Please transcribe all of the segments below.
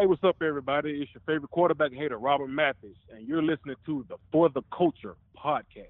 Hey, what's up, everybody? It's your favorite quarterback hater, Robert Mathis, and you're listening to the For the Culture podcast.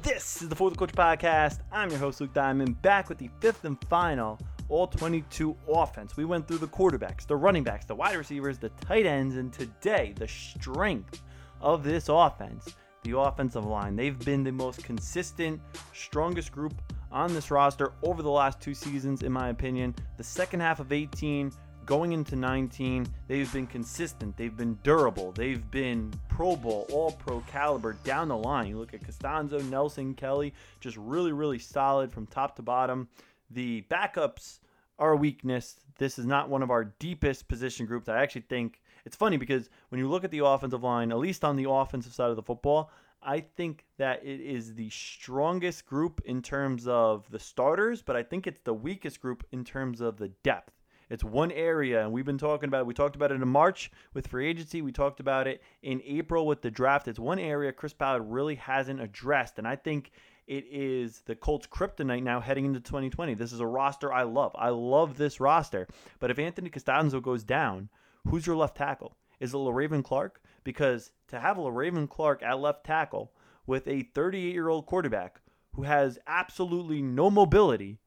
This is the For the Culture podcast. I'm your host, Luke Diamond, back with the fifth and final All 22 offense. We went through the quarterbacks, the running backs, the wide receivers, the tight ends, and today, the strength of this offense, the offensive line. They've been the most consistent, strongest group on this roster over the last two seasons, in my opinion. The second half of 18 going into 19, they've been consistent. They've been durable. They've been Pro Bowl, All Pro caliber down the line. You look at Castonzo, Nelson, Kelly, just really, really solid from top to bottom. The backups are a weakness. This is not one of our deepest position groups. I actually think it's funny because when you look at the offensive line, at least on the offensive side of the football, I think that it is the strongest group in terms of the starters, but I think it's the weakest group in terms of the depth. It's one area, and we've been talking about. It. We talked about it in March with free agency. We talked about it in April with the draft. It's one area Chris Ballard really hasn't addressed, and I think it is the Colts' kryptonite now heading into 2020. This is a roster I love. I love this roster. But if Anthony Castonzo goes down, who's your left tackle? Is it Le'Raven Clark? Because to have Le'Raven Clark at left tackle with a 38 year old quarterback who has absolutely no mobility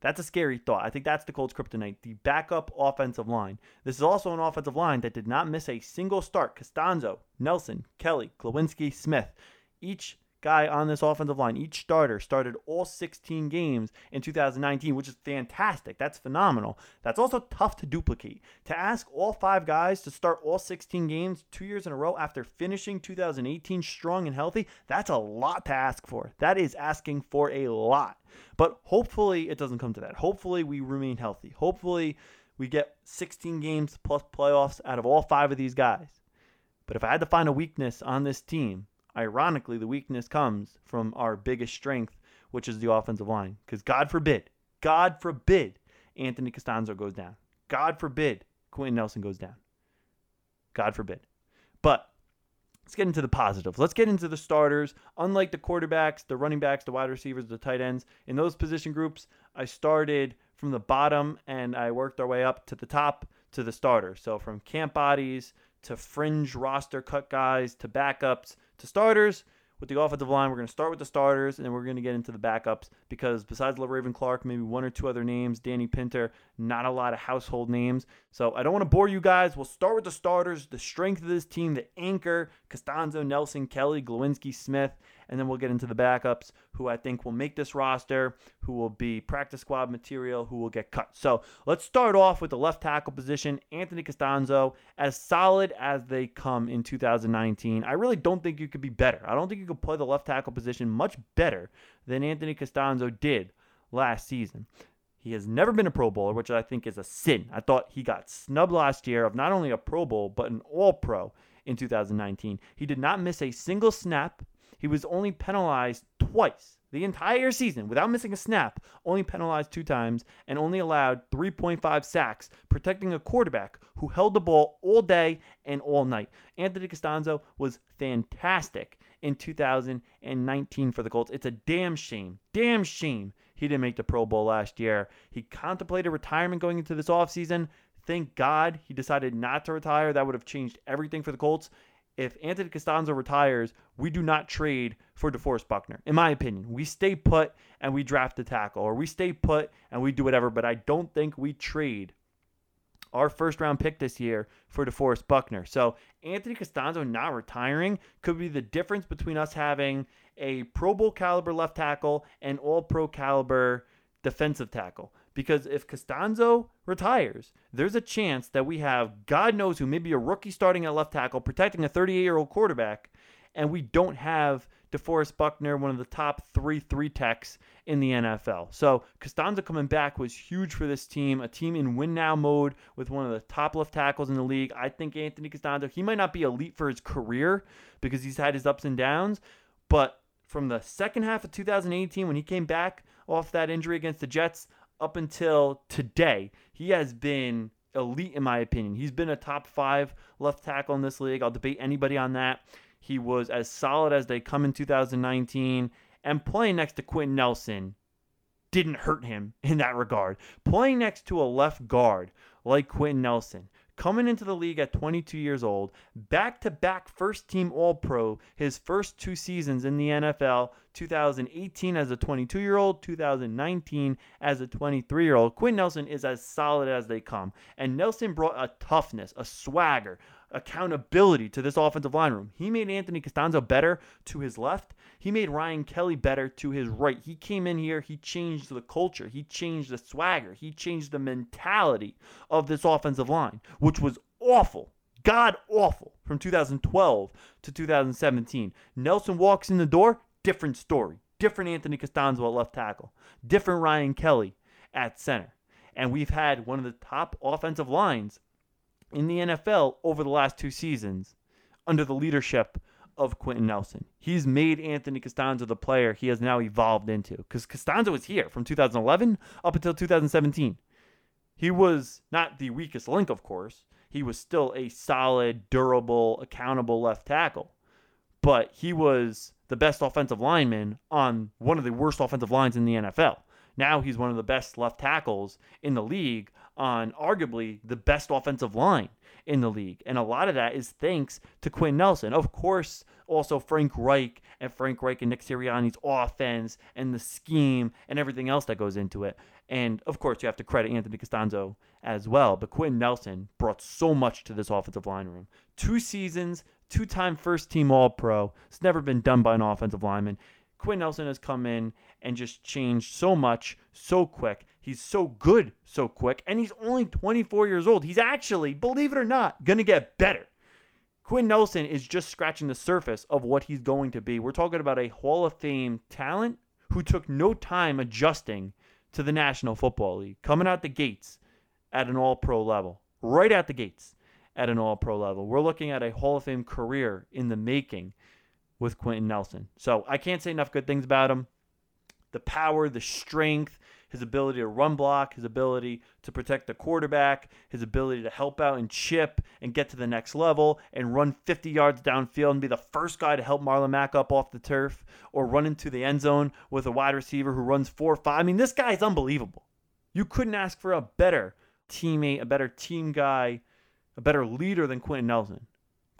that's a scary thought. I think that's the Colts' kryptonite, the backup offensive line. This is also an offensive line that did not miss a single start. Castonzo, Nelson, Kelly, Glowinski, Smith, each guy on this offensive line, each starter started all 16 games in 2019, which is fantastic. That's phenomenal. That's also tough to duplicate. To ask all five guys to start all 16 games two years in a row after finishing 2018 strong and healthy, that's a lot to ask for. That is asking for a lot. But hopefully it doesn't come to that. Hopefully we remain healthy. Hopefully we get 16 games plus playoffs out of all five of these guys. But if I had to find a weakness on this team, ironically, the weakness comes from our biggest strength, which is the offensive line. Because God forbid, God forbid, Anthony Castonzo goes down. God forbid, Quenton Nelson goes down. God forbid. But let's get into the positives. Let's get into the starters. Unlike the quarterbacks, the running backs, the wide receivers, the tight ends, in those position groups, I started from the bottom and I worked our way up to the top to the starters. So from camp bodies to fringe roster cut guys to backups to starters with the offensive line. We're going to start with the starters, and then we're going to get into the backups because besides Le'Raven Clark, maybe one or two other names, Danny Pinter, not a lot of household names. So I don't want to bore you guys. We'll start with the starters, the strength of this team, the anchor, Castonzo, Nelson, Kelly, Glowinski, Smith, and then we'll get into the backups who I think will make this roster, who will be practice squad material, who will get cut. So let's start off with the left tackle position. Anthony Castonzo, as solid as they come in 2019. I really don't think you could be better. I don't think you could play the left tackle position much better than Anthony Castonzo did last season. He has never been a Pro Bowler, which I think is a sin. I thought he got snubbed last year of not only a Pro Bowl, but an All Pro in 2019. He did not miss a single snap he was only penalized twice the entire season without missing a snap, only penalized two times, and only allowed 3.5 sacks, protecting a quarterback who held the ball all day and all night. Anthony Castonzo was fantastic in 2019 for the Colts. It's a damn shame, damn shame he didn't make the Pro Bowl last year. He contemplated retirement going into this offseason. Thank God he decided not to retire. That would have changed everything for the Colts if Anthony Castonzo retires, we do not trade for DeForest Buckner. In my opinion, we stay put and we draft a tackle, or we stay put and we do whatever. But I don't think we trade our first round pick this year for DeForest Buckner. So Anthony Castonzo not retiring could be the difference between us having a Pro Bowl caliber left tackle and All Pro caliber defensive tackle. Because if Castonzo retires, there's a chance that we have God knows who, maybe a rookie starting at left tackle, protecting a 38 year old quarterback, and we don't have DeForest Buckner, one of the top three three techs in the NFL. So Castonzo coming back was huge for this team, a team in win now mode with one of the top left tackles in the league. I think Anthony Castonzo, he might not be elite for his career because he's had his ups and downs, but from the second half of 2018 when he came back off that injury against the Jets, up until today, he has been elite in my opinion. He's been a top five left tackle in this league. I'll debate anybody on that. He was as solid as they come in 2019, and playing next to Quenton Nelson didn't hurt him in that regard. Playing next to a left guard like Quenton Nelson coming into the league at 22 years old, back to back first team All Pro, his first two seasons in the NFL, 2018 as a 22 year old, 2019 as a 23 year old. Quinn Nelson is as solid as they come. And Nelson brought a toughness, a swagger, accountability to this offensive line room. He made Anthony Castonzo better to his left. He made Ryan Kelly better to his right. He came in here, he changed the culture, he changed the swagger, he changed the mentality of this offensive line, which was awful. God awful from 2012 to 2017. Nelson walks in the door, different story. Different Anthony Castonzo at left tackle, different Ryan Kelly at center. And we've had one of the top offensive lines in the NFL over the last two seasons under the leadership of Quenton Nelson. He's made Anthony Castonzo the player he has now evolved into because Castonzo was here from 2011 up until 2017. He was not the weakest link, of course. He was still a solid, durable, accountable left tackle. But he was the best offensive lineman on one of the worst offensive lines in the NFL. Now he's one of the best left tackles in the league on arguably the best offensive line in the league. And a lot of that is thanks to Quinn Nelson. Of course, also Frank Reich and Frank Reich and Nick Sirianni's offense and the scheme and everything else that goes into it. And of course, you have to credit Anthony Castonzo as well. But Quinn Nelson brought so much to this offensive line room. Two seasons, two time first team All Pro. It's never been done by an offensive lineman. Quinn Nelson has come in and just changed so much so quick. He's so good so quick, and he's only 24 years old. He's actually, believe it or not, going to get better. Quinn Nelson is just scratching the surface of what he's going to be. We're talking about a Hall of Fame talent who took no time adjusting to the National Football League, coming out the gates at an all pro level, right out the gates at an all pro level. We're looking at a Hall of Fame career in the making with Quenton Nelson. So I can't say enough good things about him. The power, the strength, his ability to run block, his ability to protect the quarterback, his ability to help out and chip and get to the next level and run 50 yards downfield and be the first guy to help Marlon Mack up off the turf or run into the end zone with a wide receiver who runs 4 5. I mean, this guy is unbelievable. You couldn't ask for a better teammate, a better team guy, a better leader than Quenton Nelson.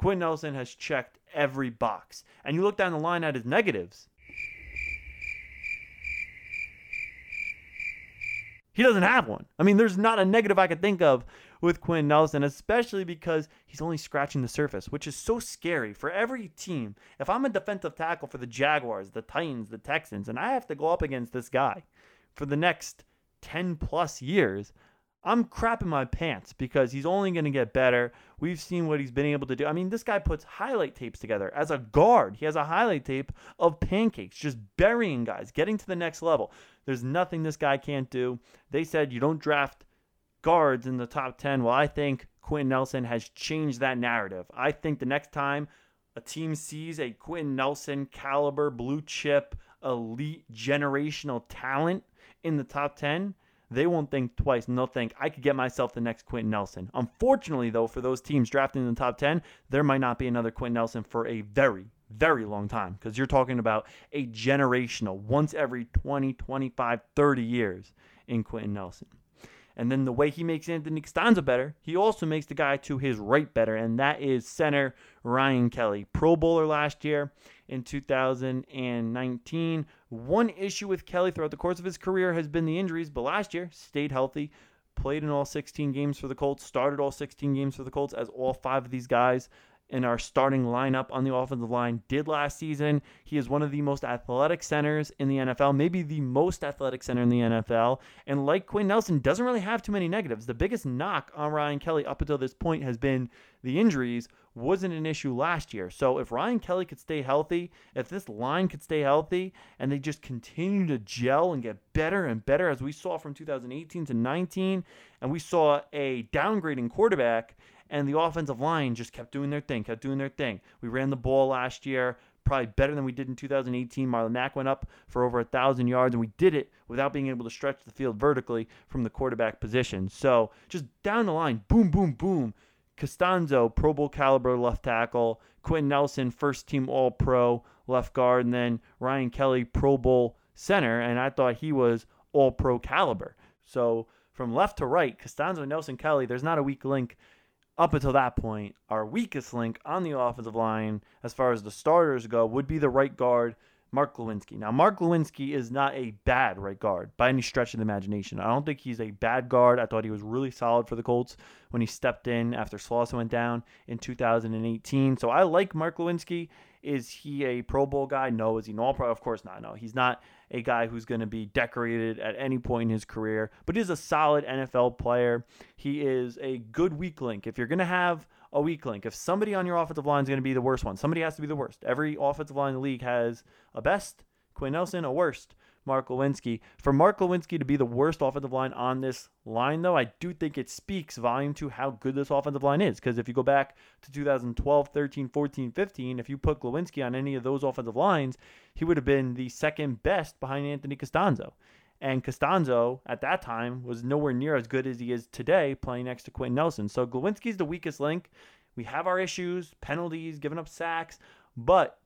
Quinn Nelson has checked every box. And you look down the line at his negatives. He doesn't have one. I mean, there's not a negative I could think of with Quinn Nelson, especially because he's only scratching the surface, which is so scary for every team. If I'm a defensive tackle for the Jaguars, the Titans, the Texans, and I have to go up against this guy for the next 10 plus years, I'm crapping my pants because he's only going to get better. We've seen what he's been able to do. I mean, this guy puts highlight tapes together as a guard. He has a highlight tape of pancakes, just burying guys, getting to the next level. There's nothing this guy can't do. They said you don't draft guards in the top 10. Well, I think Quinn Nelson has changed that narrative. I think the next time a team sees a Quinn Nelson caliber, blue chip, elite generational talent in the top 10, they won't think twice and they'll think, I could get myself the next Quenton Nelson. Unfortunately, though, for those teams drafting in the top 10, there might not be another Quenton Nelson for a very, very long time because you're talking about a generational, once every 20, 25, 30 years in Quenton Nelson. And then the way he makes Anthony Castonzo better, he also makes the guy to his right better, and that is center Ryan Kelly. Pro Bowler last year in 2019. One issue with Kelly throughout the course of his career has been the injuries, but last year stayed healthy, played in all 16 games for the Colts, started all 16 games for the Colts, as all five of these guys in our starting lineup on the offensive line did last season. He is one of the most athletic centers in the NFL, maybe the most athletic center in the NFL. And like Quinn Nelson, doesn't really have too many negatives. The biggest knock on Ryan Kelly up until this point has been the injuries wasn't an issue last year. So if Ryan Kelly could stay healthy, if this line could stay healthy, and they just continue to gel and get better and better, as we saw from 2018 to 19, and we saw a downgrading quarterback and the offensive line just kept doing their thing, kept doing their thing. We ran the ball last year, probably better than we did in 2018. Marlon Mack went up for over a thousand yards, and we did it without being able to stretch the field vertically from the quarterback position. So just down the line, boom, boom, boom. Castonzo, Pro Bowl caliber left tackle. Quinn Nelson, first team All Pro left guard, and then Ryan Kelly, Pro Bowl center. And I thought he was All Pro caliber. So from left to right, Castonzo, Nelson, Kelly, there's not a weak link up until that point, our weakest link on the offensive line, as far as the starters go, would be the right guard, Mark Glowinski. Now, Mark Glowinski is not a bad right guard by any stretch of the imagination. I don't think he's a bad guard. I thought he was really solid for the Colts when he stepped in after Slauson went down in 2018. So I like Mark Glowinski. Is he a Pro Bowl guy? No. Is he an All Pro? Of course not. No. He's not a guy who's going to be decorated at any point in his career, but he's a solid NFL player. He is a good weak link. If you're going to have a weak link, if somebody on your offensive line is going to be the worst one, somebody has to be the worst. Every offensive line in the league has a best, Quinn Nelson, a worst, Mark Glowinski. For Mark Glowinski to be the worst offensive line on this line, though, I do think it speaks volume to how good this offensive line is. Because if you go back to 2012, 13, 14, 15, if you put Glowinski on any of those offensive lines, he would have been the second best behind Anthony Castonzo. And Castonzo at that time was nowhere near as good as he is today playing next to Quenton Nelson. So Glowinski's the weakest link. We have our issues, penalties, giving up sacks, but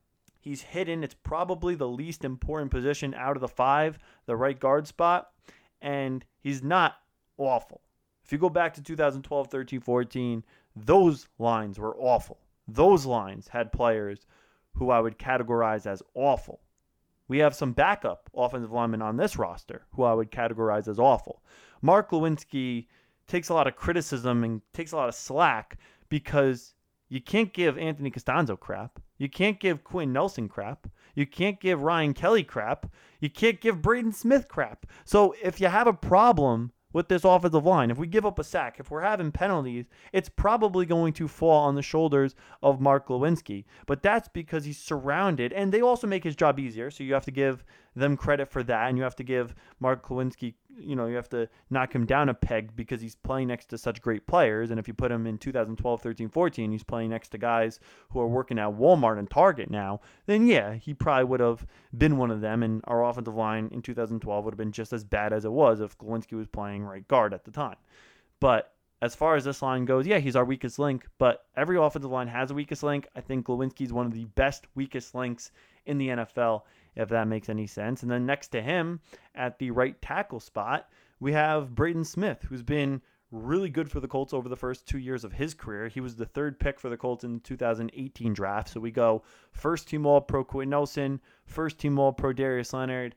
He's hidden. It's probably the least important position out of the five, the right guard spot. And he's not awful. If you go back to 2012, 13, 14, those lines were awful. Those lines had players who I would categorize as awful. We have some backup offensive linemen on this roster who I would categorize as awful. Mark Glowinski takes a lot of criticism and takes a lot of slack because you can't give Anthony Castonzo crap. You can't give Quinn Nelson crap. You can't give Ryan Kelly crap. You can't give Braden Smith crap. So if you have a problem with this offensive line, if we give up a sack, if we're having penalties, it's probably going to fall on the shoulders of Mark Glowinski. But that's because he's surrounded, and they also make his job easier. So you have to give them credit for that, and you have to give Mark Glowinski you know, you have to knock him down a peg because he's playing next to such great players. And if you put him in 2012, 13, 14, he's playing next to guys who are working at Walmart and Target now, then yeah, he probably would have been one of them. And our offensive line in 2012 would have been just as bad as it was if Glowinski was playing right guard at the time. But as far as this line goes, yeah, he's our weakest link, but every offensive line has a weakest link. I think Glowinski's one of the best weakest links in the NFL if that makes any sense. And then next to him at the right tackle spot, we have Braden Smith, who's been really good for the Colts over the first two years of his career. He was the third pick for the Colts in the 2018 draft. So we go first team All Pro Quinn Nelson, first team All Pro Darius Leonard,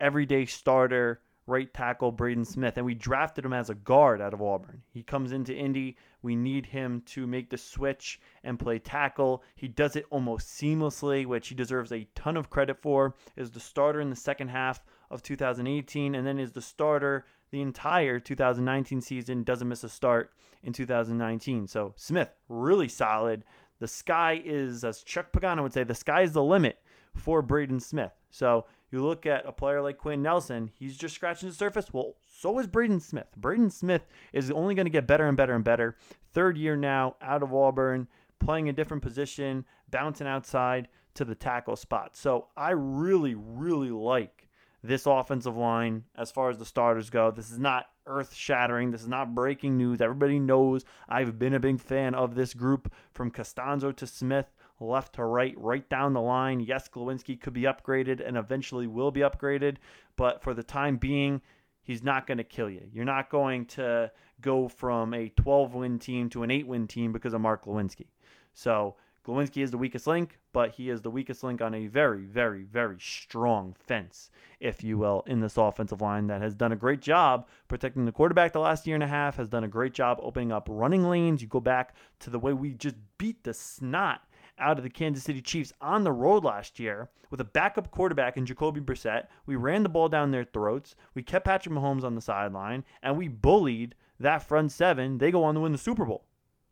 everyday starter right tackle Braden Smith, and we drafted him as a guard out of Auburn. He comes into Indy. We need him to make the switch and play tackle. He does it almost seamlessly, which he deserves a ton of credit for. Is the starter in the second half of 2018, and then is the starter the entire 2019 season. Doesn't miss a start in 2019. So Smith really solid. The sky is, as Chuck Pagano would say, the sky is the limit for Braden Smith. So you look at a player like Quinn Nelson, he's just scratching the surface. Well, so is Braden Smith. Braden Smith is only going to get better and better and better. Third year now out of Auburn, playing a different position, bouncing outside to the tackle spot. So I really, really like this offensive line as far as the starters go. This is not earth shattering. This is not breaking news. Everybody knows I've been a big fan of this group from Castonzo to Smith left to right, right down the line. Yes, Glowinski could be upgraded and eventually will be upgraded, but for the time being, he's not going to kill you. You're not going to go from a 12 win team to an 8 win team because of Mark Glowinski. So, Glowinski is the weakest link, but he is the weakest link on a very, very, very strong fence, if you will, in this offensive line that has done a great job protecting the quarterback the last year and a half, has done a great job opening up running lanes. You go back to the way we just beat the snot out of the Kansas City Chiefs on the road last year with a backup quarterback in Jacoby Brissett. We ran the ball down their throats. We kept Patrick Mahomes on the sideline, and we bullied that front seven. They go on to win the Super Bowl.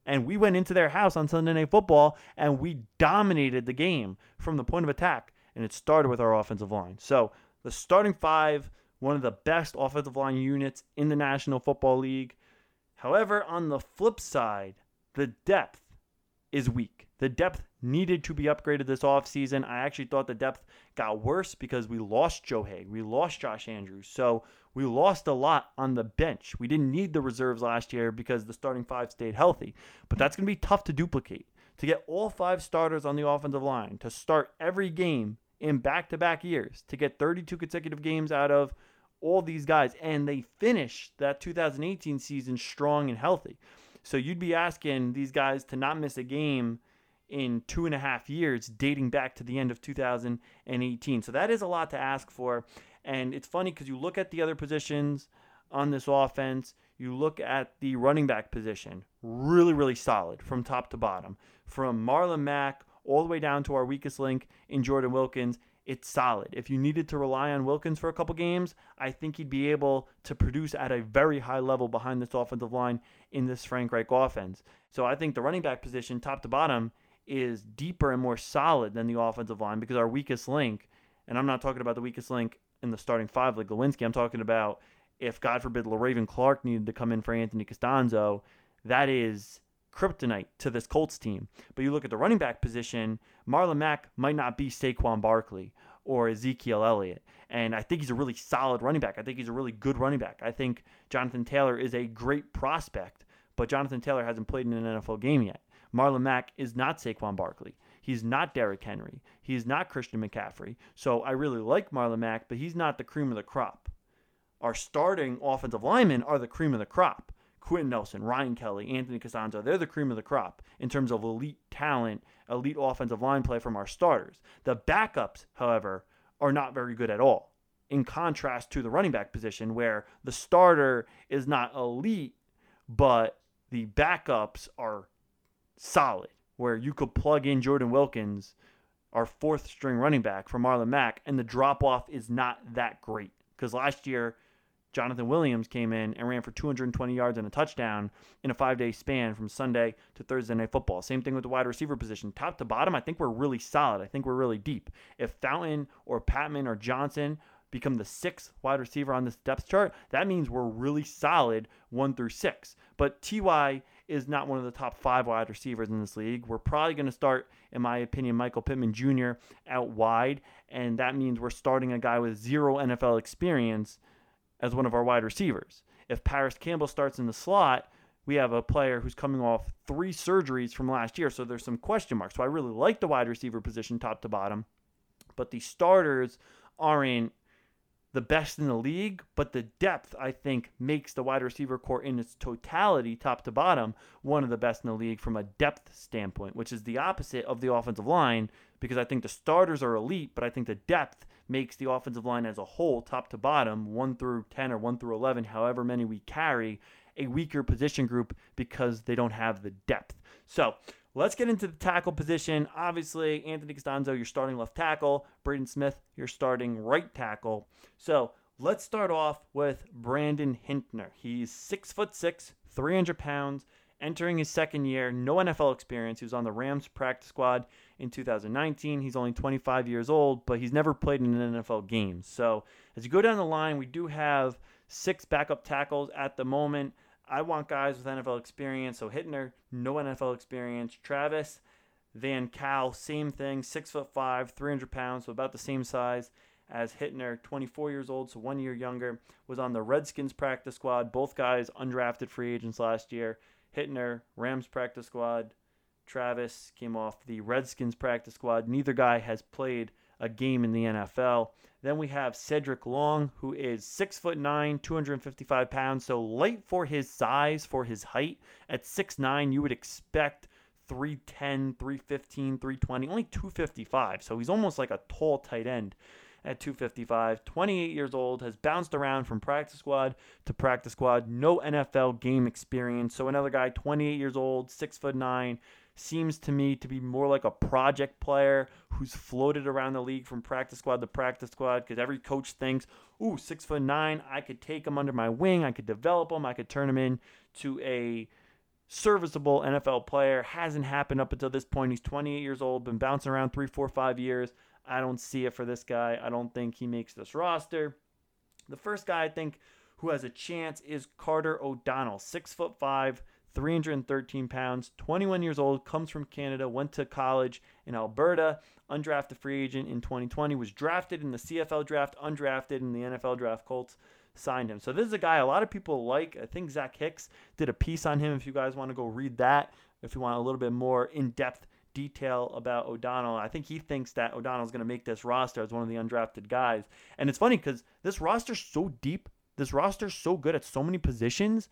And we went into their house on Sunday Night Football and we dominated the game from the point of attack. And it started with our offensive line. So the starting five, one of the best offensive line units in the National Football League. However, on the flip side, the depth is weak. The depth needed to be upgraded this offseason. I actually thought the depth got worse because we lost Joe Haeg. We lost Josh Andrews. So we lost a lot on the bench. We didn't need the reserves last year because the starting five stayed healthy. But that's going to be tough to duplicate. To get all five starters on the offensive line, to start every game in back to back years, to get 32 consecutive games out of all these guys, and they finished that 2018 season strong and healthy. So you'd be asking these guys to not miss a game in two and a half years, dating back to the end of 2018. So that is a lot to ask for. And it's funny because you look at the other positions on this offense, you look at the running back position, really, really solid from top to bottom. From Marlon Mack all the way down to our weakest link in Jordan Wilkins, it's solid. If you needed to rely on Wilkins for a couple games, I think he'd be able to produce at a very high level behind this offensive line in this Frank Reich offense. So I think the running back position, top to bottom, is deeper and more solid than the offensive line because our weakest link, and I'm not talking about the weakest link in the starting five like Glowinski, I'm talking about if God forbid Le'Raven Clark needed to come in for Anthony Castonzo, that is kryptonite to this Colts team. But you look at the running back position, Marlon Mack might not be Saquon Barkley or Ezekiel Elliott. And I think he's a really solid running back. I think he's a really good running back. I think Jonathan Taylor is a great prospect, but Jonathan Taylor hasn't played in an NFL game yet. Marlon Mack is not Saquon Barkley. He's not Derrick Henry. He's not Christian McCaffrey. So I really like Marlon Mack, but he's not the cream of the crop. Our starting offensive linemen are the cream of the crop. Quenton Nelson, Ryan Kelly, Anthony Castonzo, they're the cream of the crop in terms of elite talent, elite offensive line play from our starters. The backups, however, are not very good at all. In contrast to the running back position, where the starter is not elite, but the backups are solid, where you could plug in Jordan Wilkins, our fourth string running back for Marlon Mack, and the drop off is not that great. Because last year, Jonathan Williams came in and ran for 220 yards and a touchdown in a five day span from Sunday to Thursday Night Football. Same thing with the wide receiver position. Top to bottom, I think we're really solid. I think we're really deep. If Fountain or Patmon or Johnson become the sixth wide receiver on this depth chart, that means we're really solid one through six. But TY is not one of the top five wide receivers in this league. We're probably going to start, in my opinion, Michael Pittman Jr. out wide, and that means we're starting a guy with zero NFL experience as one of our wide receivers. If Parris Campbell starts in the slot, we have a player who's coming off three surgeries from last year, so there's some question marks. So I really like the wide receiver position top to bottom, but the starters aren't the best in the league, but the depth I think makes the wide receiver core in its totality, top to bottom, one of the best in the league from a depth standpoint, which is the opposite of the offensive line because I think the starters are elite, but I think the depth makes the offensive line as a whole, top to bottom, 1 through 10 or 1 through 11, however many we carry, a weaker position group because they don't have the depth. So, Let's get into the tackle position. Obviously, Anthony Castonzo, you're starting left tackle. Braden Smith, you're starting right tackle. So let's start off with Brandon Hitner. He's six foot six, 300 pounds, entering his second year, no NFL experience. He was on the Rams practice squad in 2019. He's only 25 years old, but he's never played in an NFL game. So as you go down the line, we do have six backup tackles at the moment. I want guys with NFL experience. So Hitner, no NFL experience. Travis Van Cal, same thing, six foot five, 300 pounds, so about the same size as Hitner, 24 years old, so one year younger, was on the Redskins practice squad. Both guys undrafted free agents last year. Hitner, Rams practice squad. Travis came off the Redskins practice squad. Neither guy has played a game in the NFL. Then we have Cedric Long, who is six foot nine, 255 pounds, so light for his size, for his height. At six nine, you would expect 310, 315, 320, only 255. So he's almost like a tall tight end at 255. 28 years old, has bounced around from practice squad to practice squad. No NFL game experience. So another guy, 28 years old, six foot nine, seems to me to be more like a project player who's floated around the league from practice squad to practice squad because every coach thinks, ooh, six foot nine, I could take him under my wing, I could develop him, I could turn him into a serviceable NFL player. Hasn't happened up until this point. He's 28 years old, been bouncing around three, four, five years. I don't see it for this guy. I don't think he makes this roster. The first guy I think who has a chance is Carter O'Donnell, six foot five, 313 pounds, 21 years old, comes from Canada, went to college in Alberta, undrafted free agent in 2020, was drafted in the CFL draft, undrafted in the NFL draft. Colts signed him. So this is a guy a lot of people like. I think Zach Hicks did a piece on him. If you guys want to go read that, if you want a little bit more in-depth detail about O'Donnell, I think he thinks that O'Donnell's going to make this roster as one of the undrafted guys. And it's funny because this roster's so deep. This roster's so good at so many positions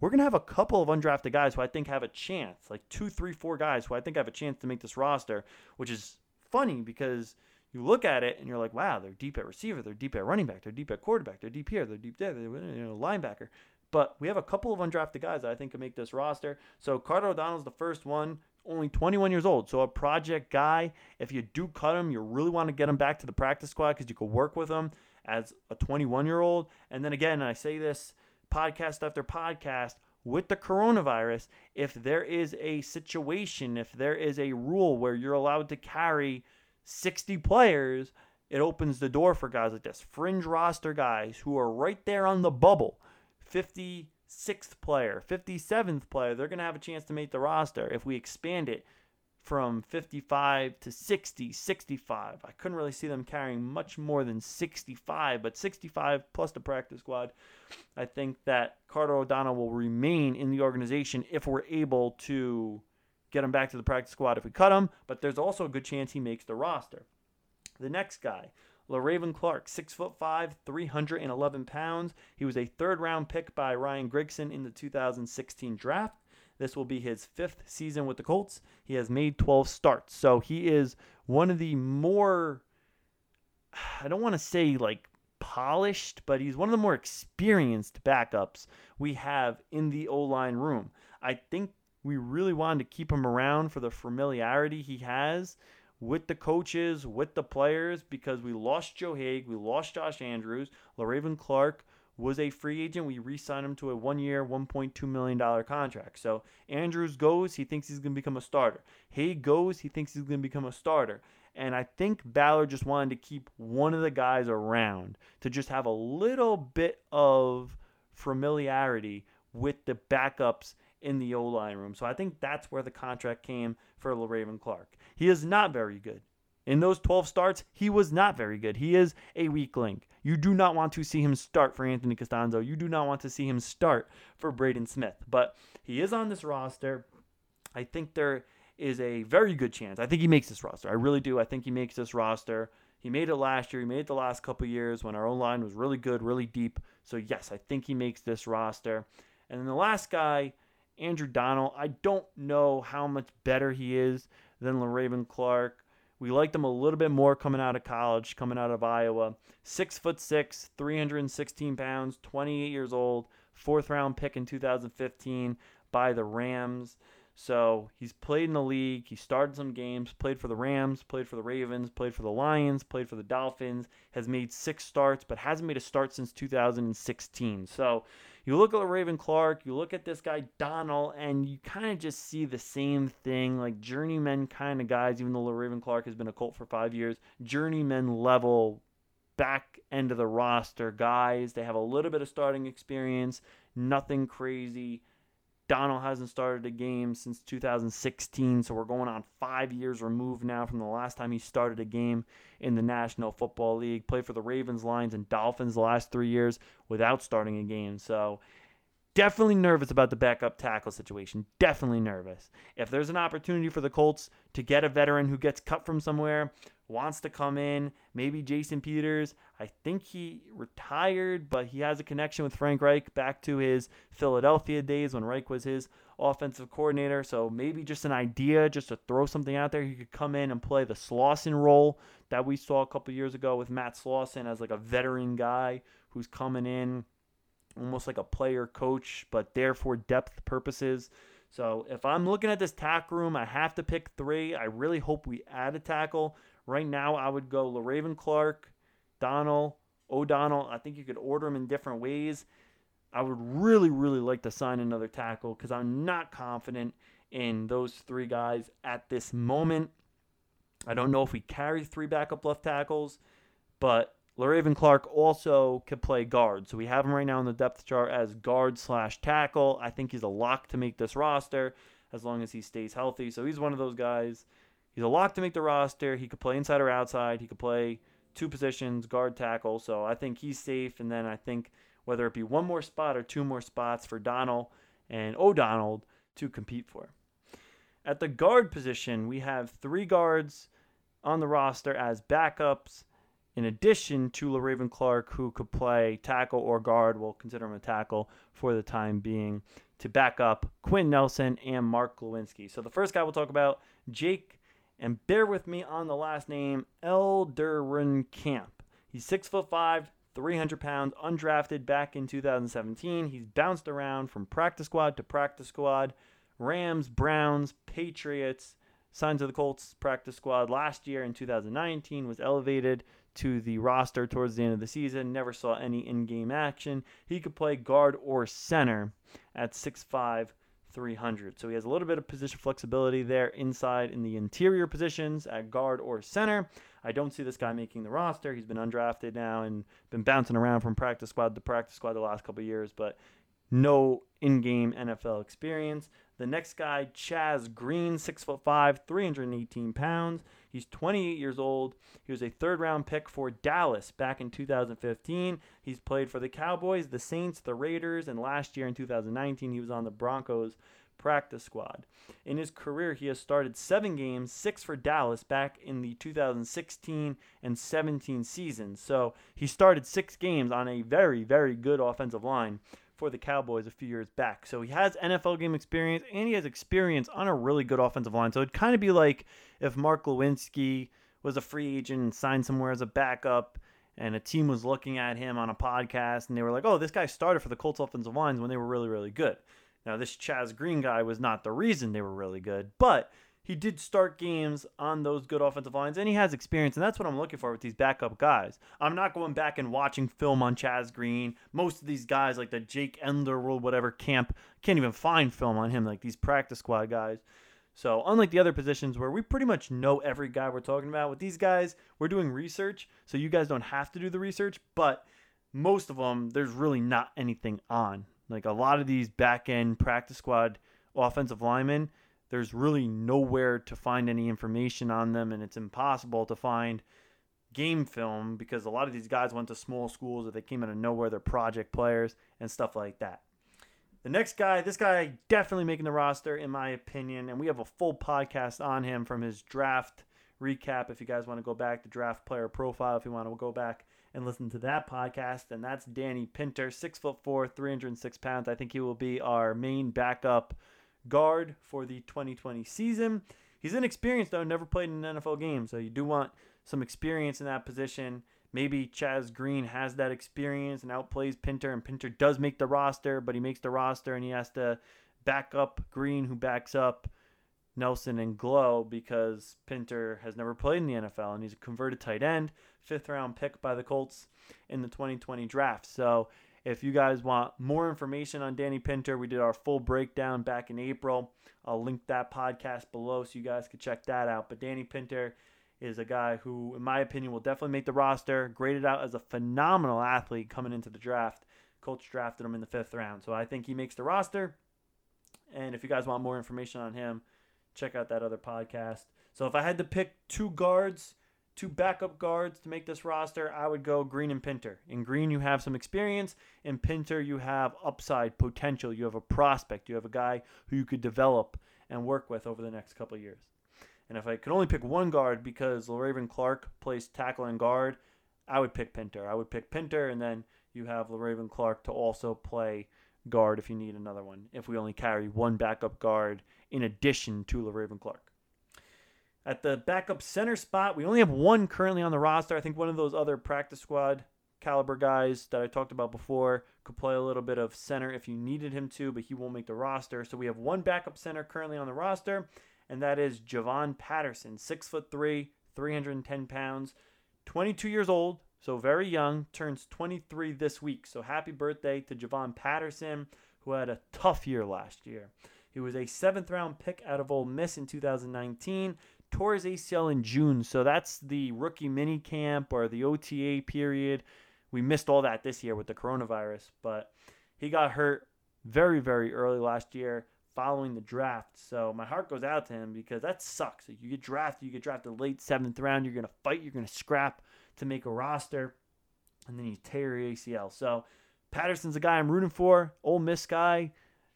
we're going to have a couple of undrafted guys who I think have a chance, like two, three, four guys who I think have a chance to make this roster, which is funny because you look at it and you're like, wow, they're deep at receiver, they're deep at running back, they're deep at quarterback, they're deep here, they're deep there, they're you know, linebacker. But we have a couple of undrafted guys that I think can make this roster. So Carter O'Donnell's the first one, only 21 years old. So a project guy. If you do cut him, you really want to get him back to the practice squad because you could work with him as a 21 year old. And then again, I say this podcast after podcast with the coronavirus, if there is a situation, if there is a rule where you're allowed to carry 60 players, it opens the door for guys like this fringe roster guys who are right there on the bubble. 56th player, 57th player, they're going to have a chance to make the roster if we expand it from 55 to 60, 65. I couldn't really see them carrying much more than 65, but 65 plus the practice squad. I think that Carter O'Donnell will remain in the organization if we're able to get him back to the practice squad if we cut him, but there's also a good chance he makes the roster. The next guy, Le'Raven Clark, six foot five, 311 pounds. He was a third round pick by Ryan Grigson in the 2016 draft. This will be his fifth season with the Colts. He has made 12 starts. So he is one of the more, I don't want to say like polished, but he's one of the more experienced backups we have in the O line room. I think we really wanted to keep him around for the familiarity he has with the coaches, with the players, because we lost Joe Haeg, we lost Josh Andrews, Le'Raven Clark was a free agent. We re-signed him to a one-year, $1.2 million contract. So Andrews goes, he thinks he's going to become a starter. Haeg goes, he thinks he's going to become a starter. And I think Ballard just wanted to keep one of the guys around to just have a little bit of familiarity with the backups in the O-line room. So I think that's where the contract came for Le'Raven Clark. He is not very good. In those 12 starts, he was not very good. He is a weak link. You do not want to see him start for Anthony Castonzo. You do not want to see him start for Braden Smith. But he is on this roster. I think there is a very good chance. I think he makes this roster. I really do. I think he makes this roster. He made it last year. He made it the last couple years when our own line was really good, really deep. So yes, I think he makes this roster. And then the last guy, Andrew Donnal, I don't know how much better he is than Le'Raven Clark. We liked him a little bit more coming out of college, coming out of Iowa. Six foot six, 316 pounds, 28 years old, fourth round pick in 2015 by the Rams. So he's played in the league. He started some games, played for the Rams, played for the Ravens, played for the Lions, played for the Dolphins, has made six starts, but hasn't made a start since 2016. So you look at Raven Clark, you look at this guy Donnal, and you kind of just see the same thing, like journeyman kind of guys. Even though Raven Clark has been a Colt for five years, journeyman level back end of the roster guys. They have a little bit of starting experience, nothing crazy. Donnal hasn't started a game since 2016, so we're going on five years removed now from the last time he started a game in the National Football League. Played for the Ravens, Lions, and Dolphins the last three years without starting a game. So definitely nervous about the backup tackle situation. Definitely nervous. If there's an opportunity for the Colts to get a veteran who gets cut from somewhere, wants to come in. Maybe Jason Peters. I think he retired, but he has a connection with Frank Reich back to his Philadelphia days when Reich was his offensive coordinator. So maybe just an idea, just to throw something out there. He could come in and play the Slauson role that we saw a couple years ago with Matt Slauson as like a veteran guy who's coming in almost like a player coach, but there for depth purposes. So if I'm looking at this tack room, I have to pick three. I really hope we add a tackle. Right now, I would go Le'Raven Clark, Donnal, O'Donnell. I think you could order them in different ways. I would really, really like to sign another tackle because I'm not confident in those three guys at this moment. I don't know if we carry three backup left tackles, but Le'Raven Clark also could play guard. So we have him right now in the depth chart as guard slash tackle. I think he's a lock to make this roster as long as he stays healthy. So he's one of those guys He's a lock to make the roster. He could play inside or outside. He could play two positions, guard, tackle. So I think he's safe. And then I think whether it be one more spot or two more spots for Donnal and O'Donnell to compete for. At the guard position, we have three guards on the roster as backups in addition to Le'Raven Clark, who could play tackle or guard. We'll consider him a tackle for the time being to back up Quinn Nelson and Mark Glowinski. So the first guy we'll talk about, Jake, and bear with me on the last name, Eldrenkamp. He's six foot five, 300 pounds, undrafted back in 2017. He's bounced around from practice squad to practice squad. Rams, Browns, Patriots, signed to the Colts practice squad last year in 2019, was elevated to the roster towards the end of the season, never saw any in game action. He could play guard or center at 6'5, 300. So he has a little bit of position flexibility there inside in the interior positions at guard or center. I don't see this guy making the roster. He's been undrafted now and been bouncing around from practice squad to practice squad the last couple years, but no in-game NFL experience. The next guy, Chaz Green, six foot five, 318 pounds. He's 28 years old. He was a third round pick for Dallas back in 2015. He's played for the Cowboys, the Saints, the Raiders, and last year in 2019 he was on the Broncos practice squad. In his career, he has started seven games, six for Dallas back in the 2016 and 17 seasons. So he started six games on a very, very good offensive line for the Cowboys a few years back. So he has NFL game experience and he has experience on a really good offensive line. So it'd kind of be like if Mark Glowinski was a free agent and signed somewhere as a backup and a team was looking at him on a podcast and they were like, oh, this guy started for the Colts offensive lines when they were really, really good. Now, this Chaz Green guy was not the reason they were really good, but he did start games on those good offensive lines, and he has experience, and that's what I'm looking for with these backup guys. I'm not going back and watching film on Chaz Green. Most of these guys, like the Jake Enderwood, whatever camp, can't even find film on him, like these practice squad guys. So, unlike the other positions where we pretty much know every guy we're talking about, with these guys, we're doing research, so you guys don't have to do the research, but most of them, there's really not anything on. Like a lot of these back end practice squad offensive linemen, there's really nowhere to find any information on them, and it's impossible to find game film because a lot of these guys went to small schools or they came out of nowhere. They're project players and stuff like that. The next guy, this guy definitely making the roster, in my opinion, and we have a full podcast on him from his draft recap. If you guys want to go back to draft player profile, if you want to go back and listen to that podcast, and that's Danny Pinter, six foot four, 306 pounds. I think he will be our main backup guard for the 2020 season. He's inexperienced though, never played in an NFL game, so you do want some experience in that position. Maybe Chaz Green has that experience and outplays Pinter, and Pinter does make the roster, but he makes the roster and he has to back up Green, who backs up Nelson and Glow because Pinter has never played in the NFL and he's a converted tight end, fifth round pick by the Colts in the 2020 draft. So if you guys want more information on Danny Pinter, we did our full breakdown back in April. I'll link that podcast below so you guys can check that out. But Danny Pinter is a guy who, in my opinion, will definitely make the roster. Graded out as a phenomenal athlete coming into the draft. Colts drafted him in the fifth round. So I think he makes the roster. And if you guys want more information on him, check out that other podcast. So if I had to pick two guards two backup guards to make this roster, I would go Green and Pinter. In Green, you have some experience. In Pinter, you have upside potential. You have a prospect. You have a guy who you could develop and work with over the next couple of years. And if I could only pick one guard because Le'Raven Clark plays tackle and guard, I would pick Pinter. I would pick Pinter, and then you have Le'Raven Clark to also play guard if you need another one. If we only carry one backup guard in addition to Le'Raven Clark. At the backup center spot, we only have one currently on the roster. I think one of those other practice squad caliber guys that I talked about before could play a little bit of center if you needed him to, but he won't make the roster. So we have one backup center currently on the roster, and that is Javon Patterson, six foot three, 310 pounds, 22 years old, so very young, turns 23 this week. So happy birthday to Javon Patterson, who had a tough year last year. He was a seventh round pick out of Ole Miss in 2019, tore his ACL in June, so that's the rookie mini camp or the OTA period. We missed all that this year with the coronavirus, but he got hurt very, very early last year following the draft. So my heart goes out to him because that sucks. You get drafted, you get drafted late seventh round, you're gonna fight, you're gonna scrap to make a roster, and then you tear your ACL. So Patterson's a guy I'm rooting for, Ole Miss guy.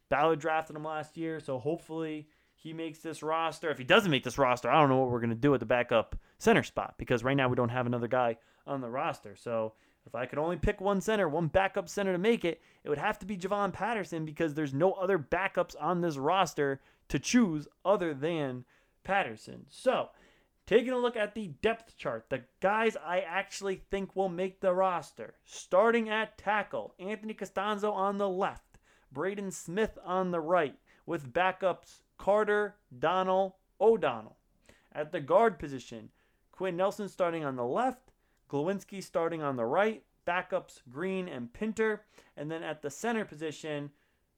Ballard drafted him last year, so hopefully he makes this roster. If he doesn't make this roster, I don't know what we're going to do at the backup center spot because right now we don't have another guy on the roster. So if I could only pick one center, one backup center to make it, it would have to be Javon Patterson because there's no other backups on this roster to choose other than Patterson. So, taking a look at the depth chart, the guys I actually think will make the roster. Starting at tackle, Anthony Castonzo on the left, Braden Smith on the right, with backups Carter, Donnal, O'Donnell. At the guard position, Quenton Nelson starting on the left, Glowinski starting on the right, backups Green and Pinter. And then at the center position,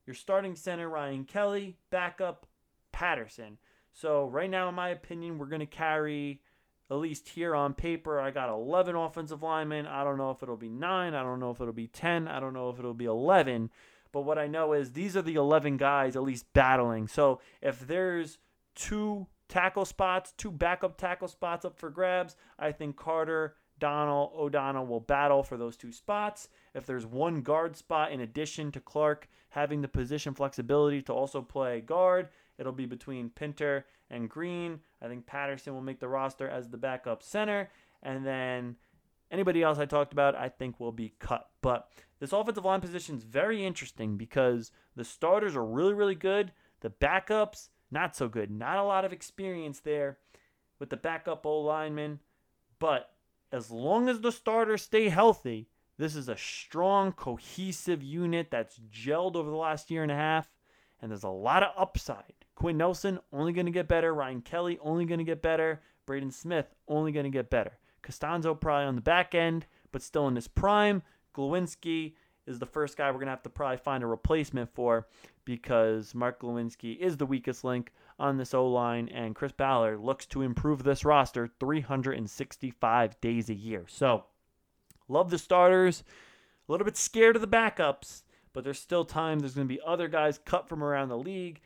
your starting center Ryan Kelly, backup Patterson. So right now, in my opinion, we're going to carry at least here on paper. I got 11 offensive linemen. I don't know if it'll be nine. I don't know if it'll be 10. I don't know if it'll be 11. But what I know is these are the 11 guys at least battling. So if there's two tackle spots, two backup tackle spots up for grabs, I think Carter Donnal, O'Donnell will battle for those two spots. If there's one guard spot in addition to Clark having the position flexibility to also play guard, it'll be between Pinter and Green. I think Patterson will make the roster as the backup center. And then anybody else I talked about, I think will be cut. But this offensive line position is very interesting because the starters are really, really good. The backups, not so good. Not a lot of experience there with the backup O lineman. But as long as the starters stay healthy, this is a strong, cohesive unit that's gelled over the last year and a half, and there's a lot of upside. Quenton Nelson only going to get better. Ryan Kelly only going to get better. Braden Smith only going to get better. Castonzo probably on the back end, but still in his prime. Glowinski is the first guy we're going to have to probably find a replacement for because Mark Glowinski is the weakest link on this O line, and Chris Ballard looks to improve this roster 365 days a year. So, love the starters, a little bit scared of the backups, but there's still time. There's going to be other guys cut from around the league.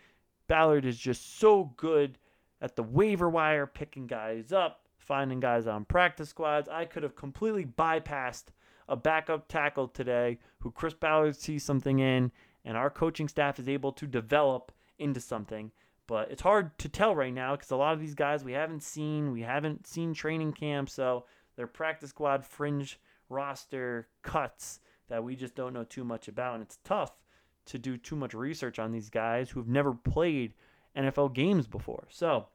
Ballard is just so good at the waiver wire, picking guys up, finding guys on practice squads. I could have completely bypassed a backup tackle today who Chris Ballard sees something in, and our coaching staff is able to develop into something. But it's hard to tell right now because a lot of these guys we haven't seen. We haven't seen training camp, so they're practice squad fringe roster cuts that we just don't know too much about. And it's tough to do too much research on these guys who've never played NFL games before. So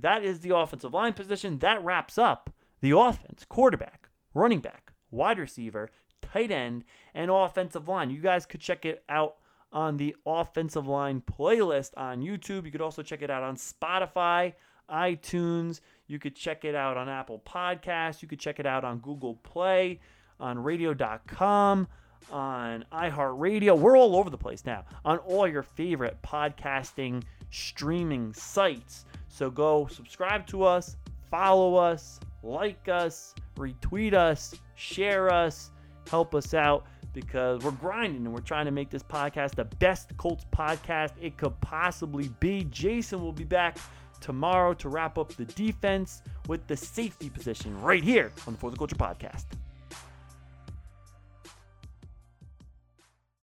that is the offensive line position. That wraps up the offense, quarterback, running back, wide receiver, tight end, and offensive line. You guys could check it out on the offensive line playlist on YouTube. You could also check it out on Spotify, iTunes. You could check it out on Apple Podcasts. You could check it out on Google Play, on radio.com, on iHeartRadio. We're all over the place now on all your favorite podcasting streaming sites. So go subscribe to us, follow us, like us, retweet us, share us, help us out because we're grinding and we're trying to make this podcast the best Colts podcast it could possibly be. Jason will be back tomorrow to wrap up the defense with the safety position right here on the For the Culture podcast.